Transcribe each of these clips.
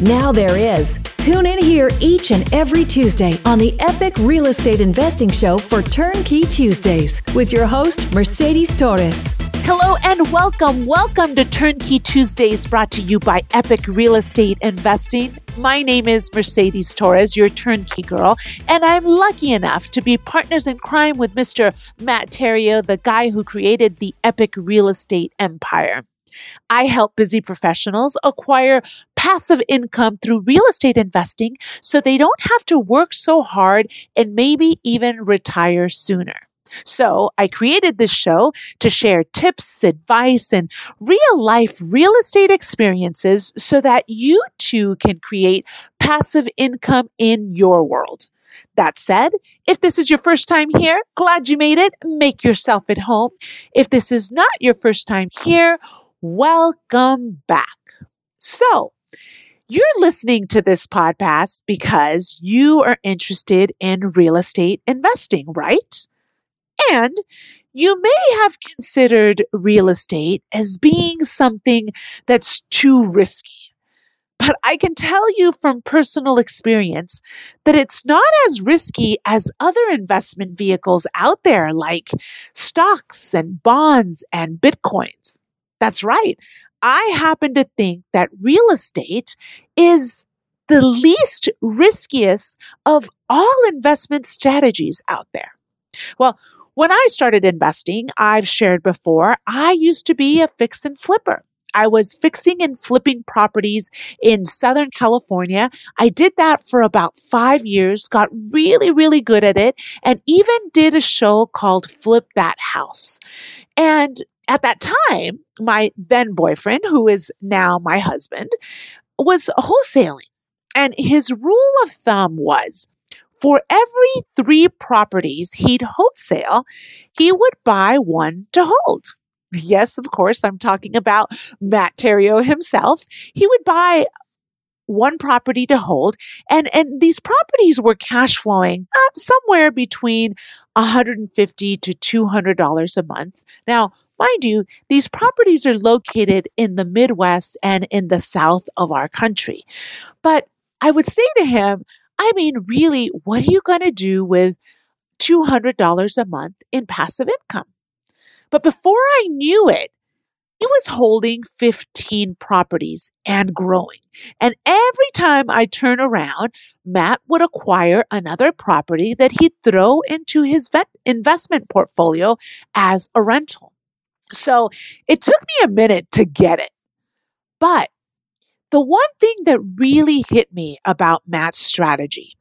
now there is. Tune in here each and every Tuesday on the Epic Real Estate Investing Show for Turnkey Tuesdays with your host, Mercedes Torres. Hello and welcome. Welcome to Turnkey Tuesdays brought to you by Epic Real Estate Investing. My name is Mercedes Torres, your turnkey girl, and I'm lucky enough to be partners in crime with Mr. Matt Theriault, the guy who created the Epic Real Estate Empire. I help busy professionals acquire passive income through real estate investing so they don't have to work so hard and maybe even retire sooner. So I created this show to share tips, advice, and real life real estate experiences so that you too can create passive income in your world. That said, if this is your first time here, glad you made it. Make yourself at home. If this is not your first time here, welcome back. So, you're listening to this podcast because you are interested in real estate investing, right? And you may have considered real estate as being something that's too risky. But I can tell you from personal experience that it's not as risky as other investment vehicles out there like stocks and bonds and bitcoins. That's right. I happen to think that real estate is the least riskiest of all investment strategies out there. Well, when I started investing, I've shared before, I used to be a fix and flipper. I was fixing and flipping properties in Southern California. I did that for about five years, got really, really good at it, and even did a show called Flip That House. And at that time, my then boyfriend, who is now my husband, was wholesaling. And his rule of thumb was for every three properties he'd wholesale, he would buy one to hold. Yes, of course, I'm talking about Matt Theriault himself. He would buy one property to hold and and these properties were cash flowing somewhere between 150 to 200 dollars a month now mind you these properties are located in the midwest and in the south of our country but i would say to him I mean, really, what are you going to do with $200 a month in passive income? But before I knew it, he was holding 15 properties and growing. And every time I turn around, Matt would acquire another property that he'd throw into his investment portfolio as a rental. So it took me a minute to get it. But the one thing that really hit me about Matt's strategy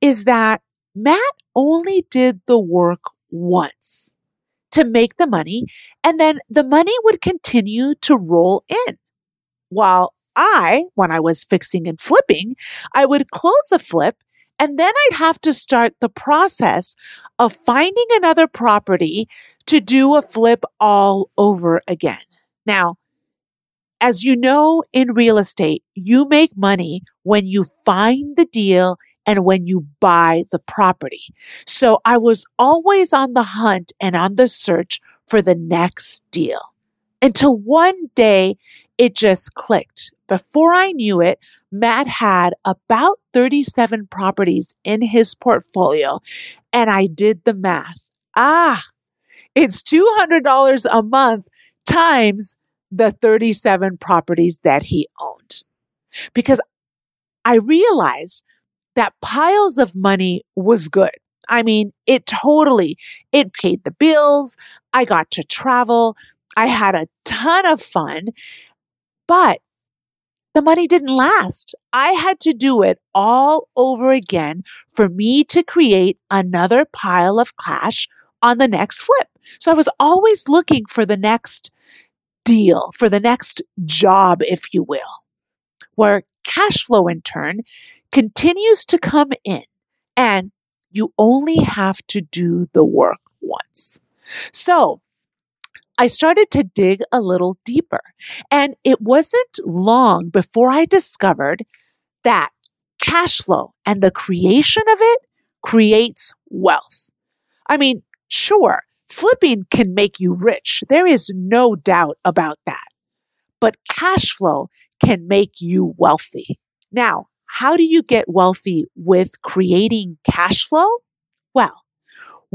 is that Matt only did the work once to make the money, and then the money would continue to roll in. While I, when I was fixing and flipping, I would close a flip and then I'd have to start the process of finding another property to do a flip all over again. Now, as you know, in real estate, you make money when you find the deal and when you buy the property. So I was always on the hunt and on the search for the next deal until one day it just clicked. Before I knew it, Matt had about 37 properties in his portfolio, and I did the math. Ah, it's $200 a month times the 37 properties that he owned. Because I realized that piles of money was good. I mean, it totally, it paid the bills. I got to travel. I had a ton of fun, but the money didn't last. I had to do it all over again for me to create another pile of cash on the next flip. So I was always looking for the next deal, for the next job, if you will, where cash flow in turn continues to come in and you only have to do the work once. So I started to dig a little deeper. And it wasn't long before I discovered that cash flow and the creation of it creates wealth. I mean, sure, flipping can make you rich. There is no doubt about that. But cash flow can make you wealthy. Now, how do you get wealthy with creating cash flow? Well,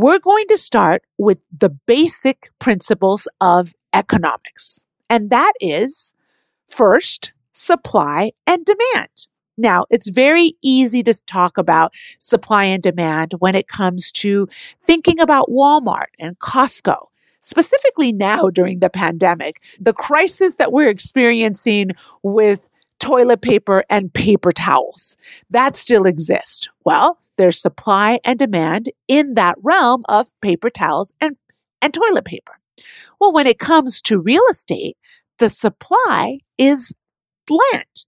we're going to start with the basic principles of economics. And that is first, supply and demand. Now, it's very easy to talk about supply and demand when it comes to thinking about Walmart and Costco. Specifically now during the pandemic, the crisis that we're experiencing with toilet paper and paper towels. That still exist. Well, there's supply and demand in that realm of paper towels and, and toilet paper. Well, when it comes to real estate, the supply is land.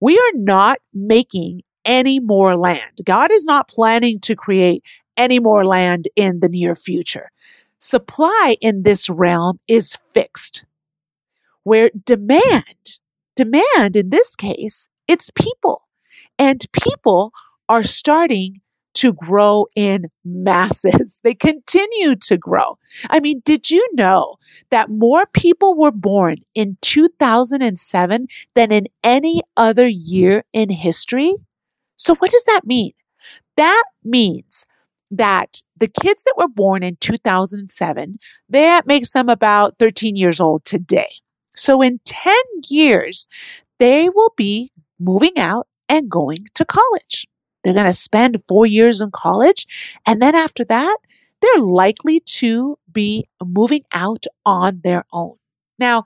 We are not making any more land. God is not planning to create any more land in the near future. Supply in this realm is fixed, where demand demand in this case, it's people. And people are starting to grow in masses. They continue to grow. I mean, did you know that more people were born in 2007 than in any other year in history? So what does that mean? That means that the kids that were born in 2007, that makes them about 13 years old today. So in 10 years, they will be moving out and going to college. They're going to spend four years in college. And then after that, they're likely to be moving out on their own. Now,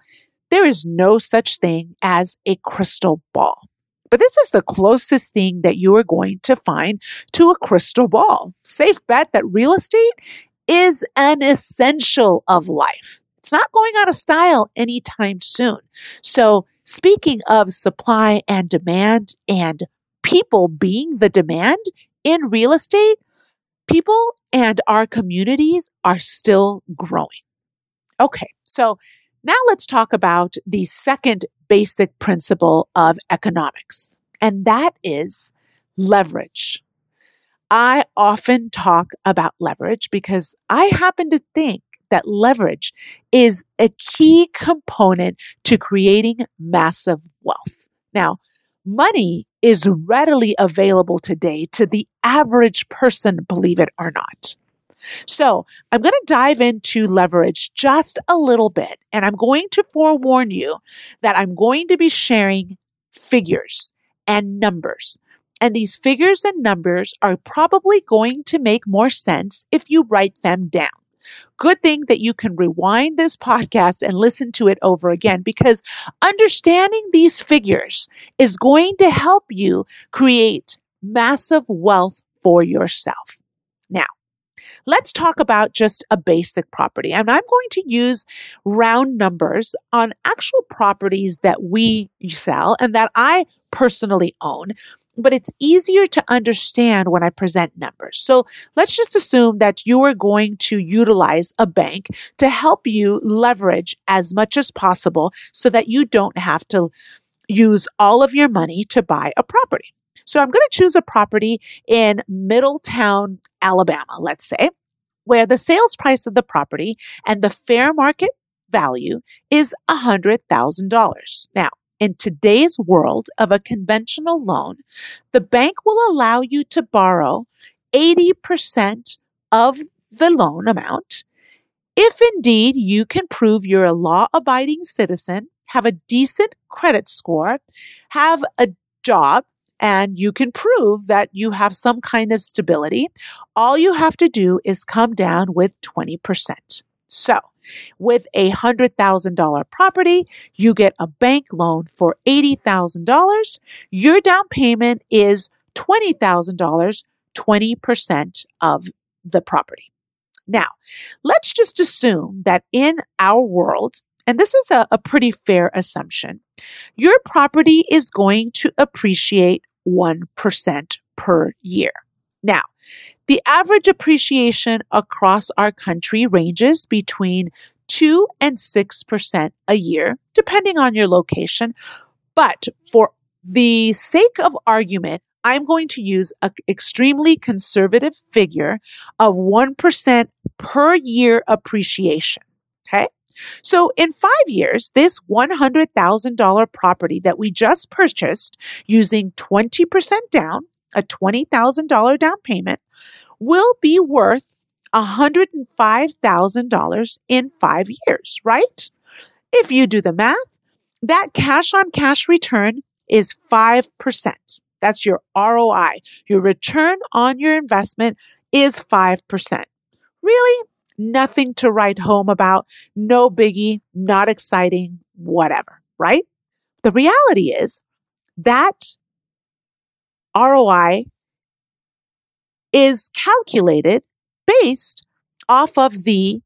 there is no such thing as a crystal ball. But this is the closest thing that you are going to find to a crystal ball. Safe bet that real estate is an essential of life. It's not going out of style anytime soon. So, speaking of supply and demand and people being the demand in real estate, people and our communities are still growing. Okay, so now let's talk about the second basic principle of economics, and that is leverage. I often talk about leverage because I happen to think that leverage is a key component to creating massive wealth. Now, money is readily available today to the average person, believe it or not. So I'm going to dive into leverage just a little bit, and I'm going to forewarn you that I'm going to be sharing figures and numbers. And these figures and numbers are probably going to make more sense if you write them down. Good thing that you can rewind this podcast and listen to it over again because understanding these figures is going to help you create massive wealth for yourself. Now, let's talk about just a basic property. And I'm going to use round numbers on actual properties that we sell and that I personally own but it's easier to understand when I present numbers. So let's just assume that you are going to utilize a bank to help you leverage as much as possible so that you don't have to use all of your money to buy a property. So I'm going to choose a property in Middletown, Alabama, let's say, where the sales price of the property and the fair market value is $100,000. Now, in today's world of a conventional loan, the bank will allow you to borrow 80% of the loan amount if indeed you can prove you're a law abiding citizen, have a decent credit score, have a job, and you can prove that you have some kind of stability, all you have to do is come down with 20%. So, with a $100,000 property, you get a bank loan for $80,000. Your down payment is $20,000, 20% of the property. Now, let's just assume that in our world, and this is a, a pretty fair assumption, your property is going to appreciate 1% per year. Now, the average appreciation across our country ranges between 2 and 6% a year, depending on your location. But for the sake of argument, I'm going to use an extremely conservative figure of 1% per year appreciation. Okay. So in five years, this $100,000 property that we just purchased using 20% down, a $20,000 down payment, will be worth $105,000 in five years, right? If you do the math, that cash on cash return is 5%. That's your ROI. Your return on your investment is 5%. Really? Nothing to write home about. No biggie, not exciting, whatever, right? The reality is that ROI is calculated based off of the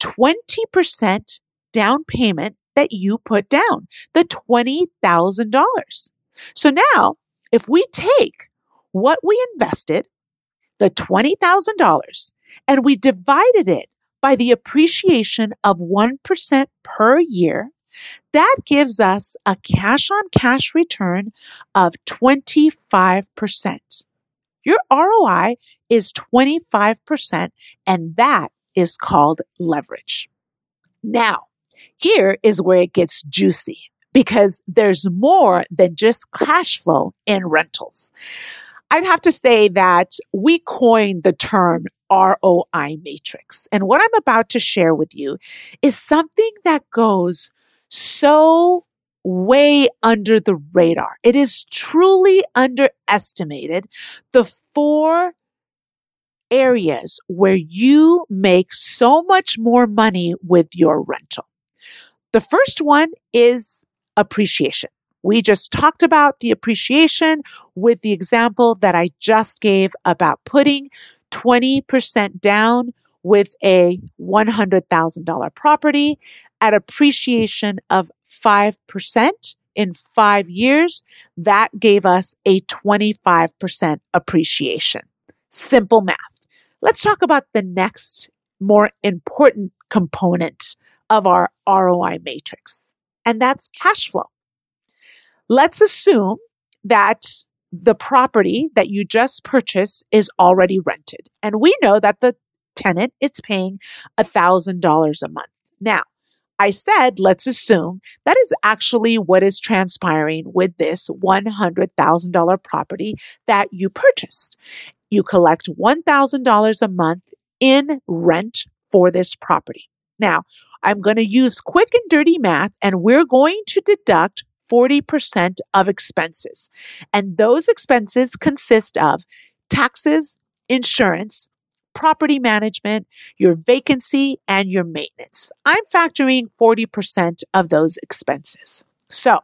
20% down payment that you put down, the $20,000. So now if we take what we invested, the $20,000, and we divided it by the appreciation of 1% per year, that gives us a cash on cash return of 25%. Your ROI is 25%, and that is called leverage. Now, here is where it gets juicy because there's more than just cash flow in rentals. I'd have to say that we coined the term ROI matrix. And what I'm about to share with you is something that goes so way under the radar. It is truly underestimated the four areas where you make so much more money with your rental. The first one is appreciation. We just talked about the appreciation with the example that I just gave about putting 20% down with a $100,000 property at appreciation of 5% in five years. That gave us a 25% appreciation. Simple math. Let's talk about the next more important component of our ROI matrix and that's cash flow. Let's assume that the property that you just purchased is already rented. And we know that the tenant is paying $1,000 a month. Now, I said, let's assume that is actually what is transpiring with this $100,000 property that you purchased. You collect $1,000 a month in rent for this property. Now, I'm going to use quick and dirty math and we're going to deduct 40% of expenses. And those expenses consist of taxes, insurance, property management, your vacancy, and your maintenance. I'm factoring 40% of those expenses. So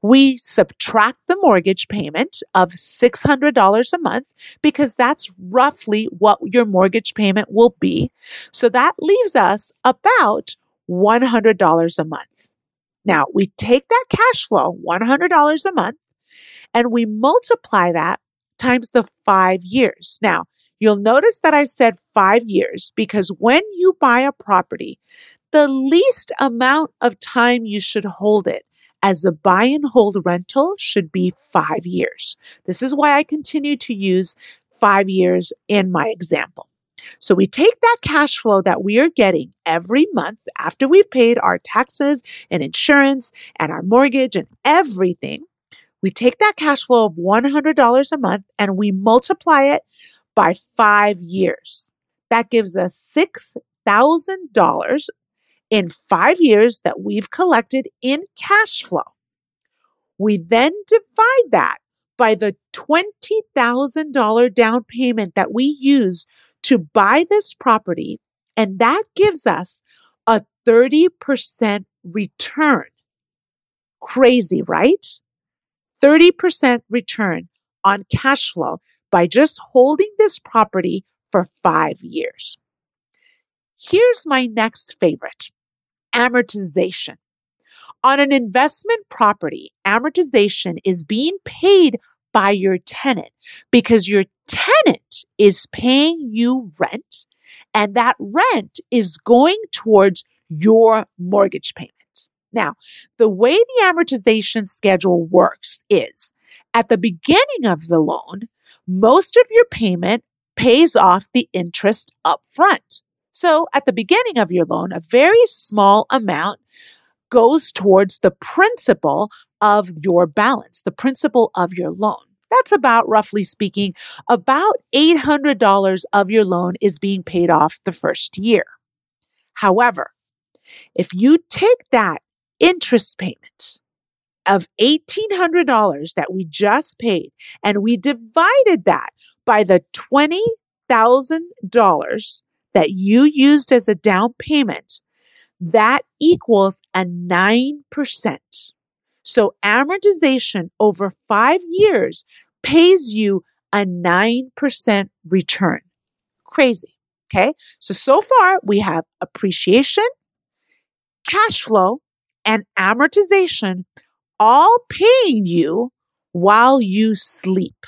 we subtract the mortgage payment of $600 a month because that's roughly what your mortgage payment will be. So that leaves us about $100 a month. Now we take that cash flow, $100 a month, and we multiply that times the five years. Now you'll notice that I said five years because when you buy a property, the least amount of time you should hold it as a buy and hold rental should be five years. This is why I continue to use five years in my example. So we take that cash flow that we are getting every month after we've paid our taxes and insurance and our mortgage and everything. We take that cash flow of $100 a month and we multiply it by five years. That gives us $6,000 in five years that we've collected in cash flow. We then divide that by the $20,000 down payment that we use to buy this property, and that gives us a 30% return. Crazy, right? 30% return on cash flow by just holding this property for five years. Here's my next favorite amortization. On an investment property, amortization is being paid by your tenant because your tenant is paying you rent and that rent is going towards your mortgage payment. Now, the way the amortization schedule works is at the beginning of the loan, most of your payment pays off the interest up front. So at the beginning of your loan, a very small amount goes towards the principal of your balance, the principal of your loan. That's about, roughly speaking, about $800 of your loan is being paid off the first year. However, if you take that interest payment of $1,800 that we just paid and we divided that by the $20,000 that you used as a down payment, that equals a 9%. So amortization over five years pays you a 9% return. Crazy. Okay. So, so far we have appreciation, cash flow, and amortization all paying you while you sleep.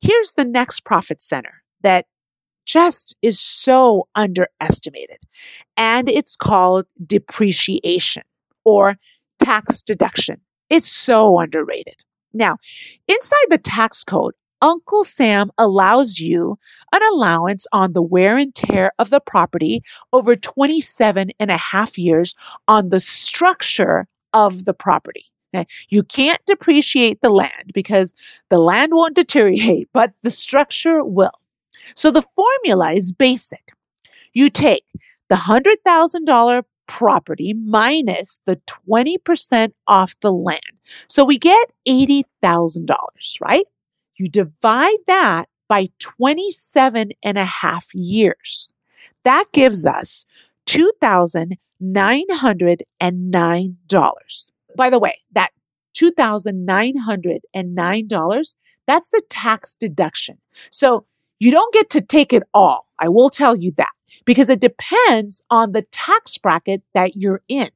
Here's the next profit center that just is so underestimated. And it's called depreciation or tax deduction. It's so underrated. Now, inside the tax code, Uncle Sam allows you an allowance on the wear and tear of the property over 27 and a half years on the structure of the property. Now, you can't depreciate the land because the land won't deteriorate, but the structure will. So the formula is basic. You take the $100,000 property minus the 20% off the land. So we get $80,000, right? You divide that by 27 and a half years. That gives us $2,909. By the way, that $2,909, that's the tax deduction. So you don't get to take it all. I will tell you that because it depends on the tax bracket that you're in.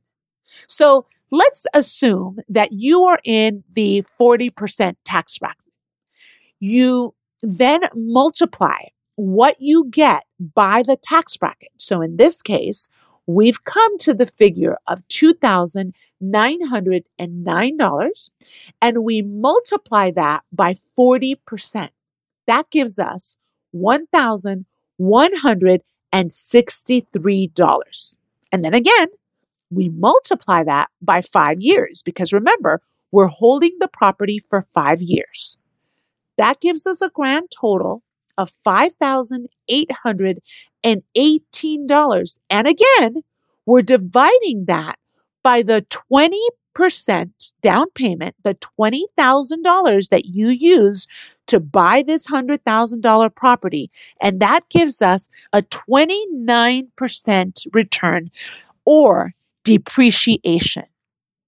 So let's assume that you are in the 40% tax bracket. You then multiply what you get by the tax bracket. So in this case, we've come to the figure of $2,909 and we multiply that by 40%. That gives us $1,163. And then again, we multiply that by five years because remember, we're holding the property for five years. That gives us a grand total of $5,818. And again, we're dividing that by the 20% down payment, the $20,000 that you use to buy this $100,000 property. And that gives us a 29% return or depreciation.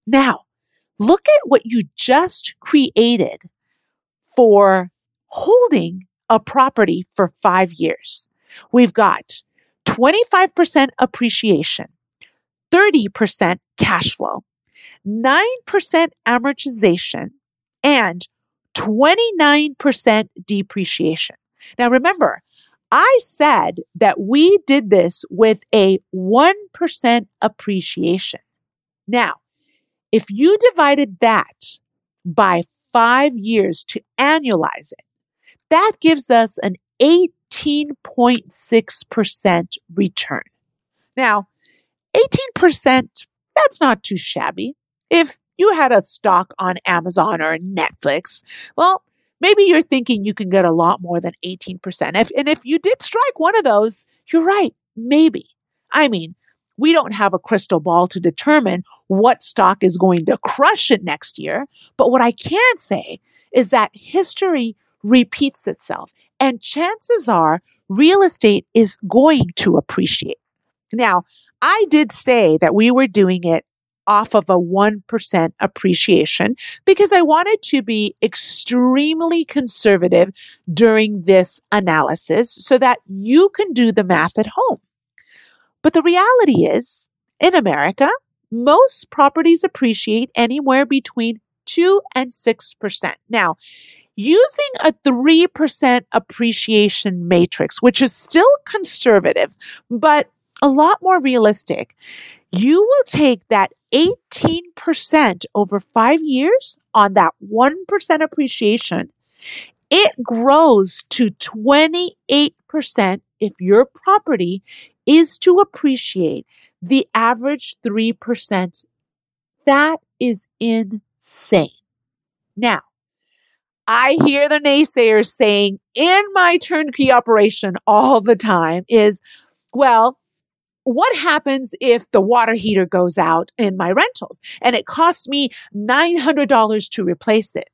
Now, look at what you just created for holding a property for five years. We've got 25% appreciation, 30% cash flow, 9% amortization, and 29% depreciation. Now remember, I said that we did this with a 1% appreciation. Now, if you divided that by five years to annualize it, that gives us an 18.6% return. Now, 18%, that's not too shabby. If you had a stock on Amazon or Netflix, well, maybe you're thinking you can get a lot more than 18%. If, and if you did strike one of those, you're right, maybe. I mean, we don't have a crystal ball to determine what stock is going to crush it next year. But what I can say is that history repeats itself and chances are real estate is going to appreciate. Now, I did say that we were doing it off of a 1% appreciation because I wanted to be extremely conservative during this analysis so that you can do the math at home. But the reality is, in America, most properties appreciate anywhere between 2 and 6%. Now, using a 3% appreciation matrix, which is still conservative, but a lot more realistic, you will take that 18% over five years on that 1% appreciation. It grows to 28% if your property is to appreciate the average 3%. That is insane. Now, I hear the naysayers saying in my turnkey operation all the time is, well, what happens if the water heater goes out in my rentals and it costs me $900 to replace it?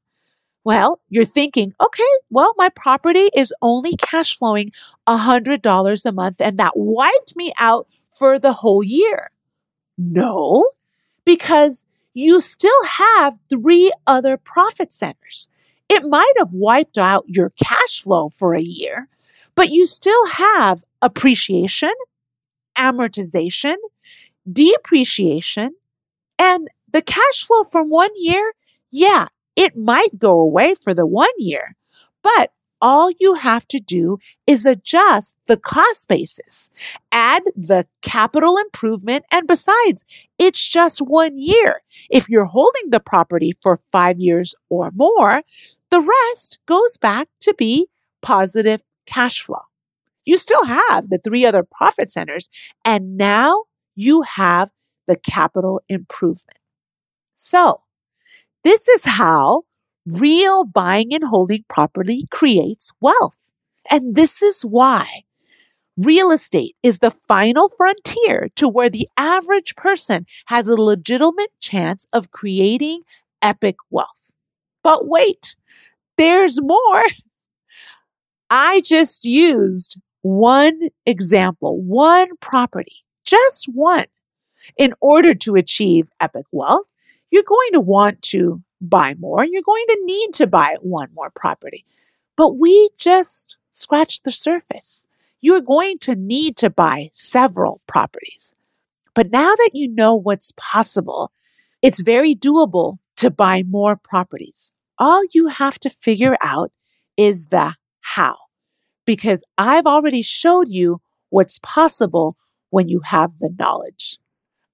Well, you're thinking, okay, well, my property is only cash flowing $100 a month and that wiped me out for the whole year. No, because you still have three other profit centers. It might have wiped out your cash flow for a year, but you still have appreciation amortization, depreciation, and the cash flow from one year, yeah, it might go away for the one year, but all you have to do is adjust the cost basis, add the capital improvement, and besides, it's just one year. If you're holding the property for five years or more, the rest goes back to be positive cash flow. You still have the three other profit centers, and now you have the capital improvement. So, this is how real buying and holding property creates wealth. And this is why real estate is the final frontier to where the average person has a legitimate chance of creating epic wealth. But wait, there's more. I just used one example, one property, just one. In order to achieve epic wealth, you're going to want to buy more. You're going to need to buy one more property. But we just scratched the surface. You're going to need to buy several properties. But now that you know what's possible, it's very doable to buy more properties. All you have to figure out is the how because I've already showed you what's possible when you have the knowledge.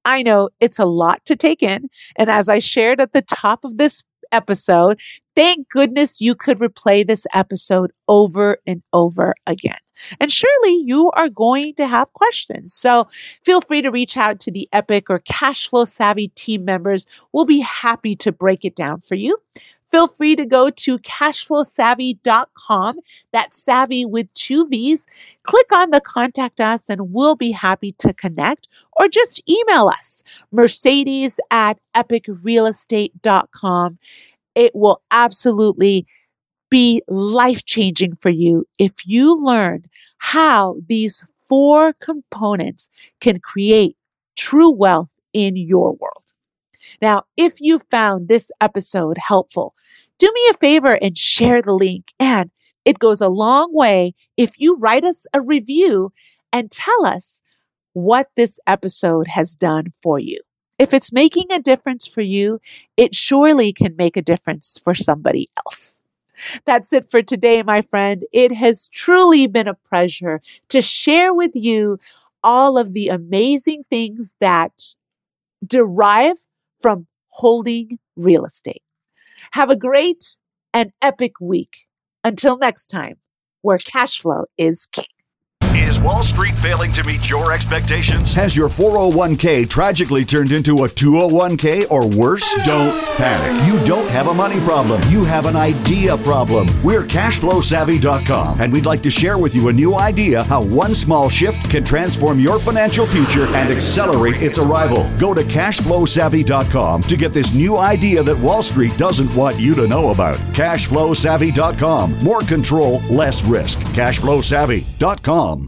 I know it's a lot to take in. And as I shared at the top of this episode, thank goodness you could replay this episode over and over again. And surely you are going to have questions. So feel free to reach out to the Epic or Cashflow Savvy team members. We'll be happy to break it down for you feel free to go to cashflowsavvy.com. That's savvy with two V's. Click on the contact us and we'll be happy to connect or just email us, Mercedes at epicrealestate.com. It will absolutely be life changing for you if you learn how these four components can create true wealth in your world. Now, if you found this episode helpful, do me a favor and share the link. And it goes a long way if you write us a review and tell us what this episode has done for you. If it's making a difference for you, it surely can make a difference for somebody else. That's it for today, my friend. It has truly been a pleasure to share with you all of the amazing things that derive from holding real estate. Have a great and epic week. Until next time, where cash flow is king. Is Wall Street failing to meet your expectations? Has your 401k tragically turned into a 201k or worse? Don't panic. You don't have a money problem. You have an idea problem. We're cashflowsavvy.com and we'd like to share with you a new idea how one small shift can transform your financial future and accelerate its arrival. Go to cashflowsavvy.com to get this new idea that Wall Street doesn't want you to know about. Cashflowsavvy.com. More control, less risk. Cashflowsavvy.com.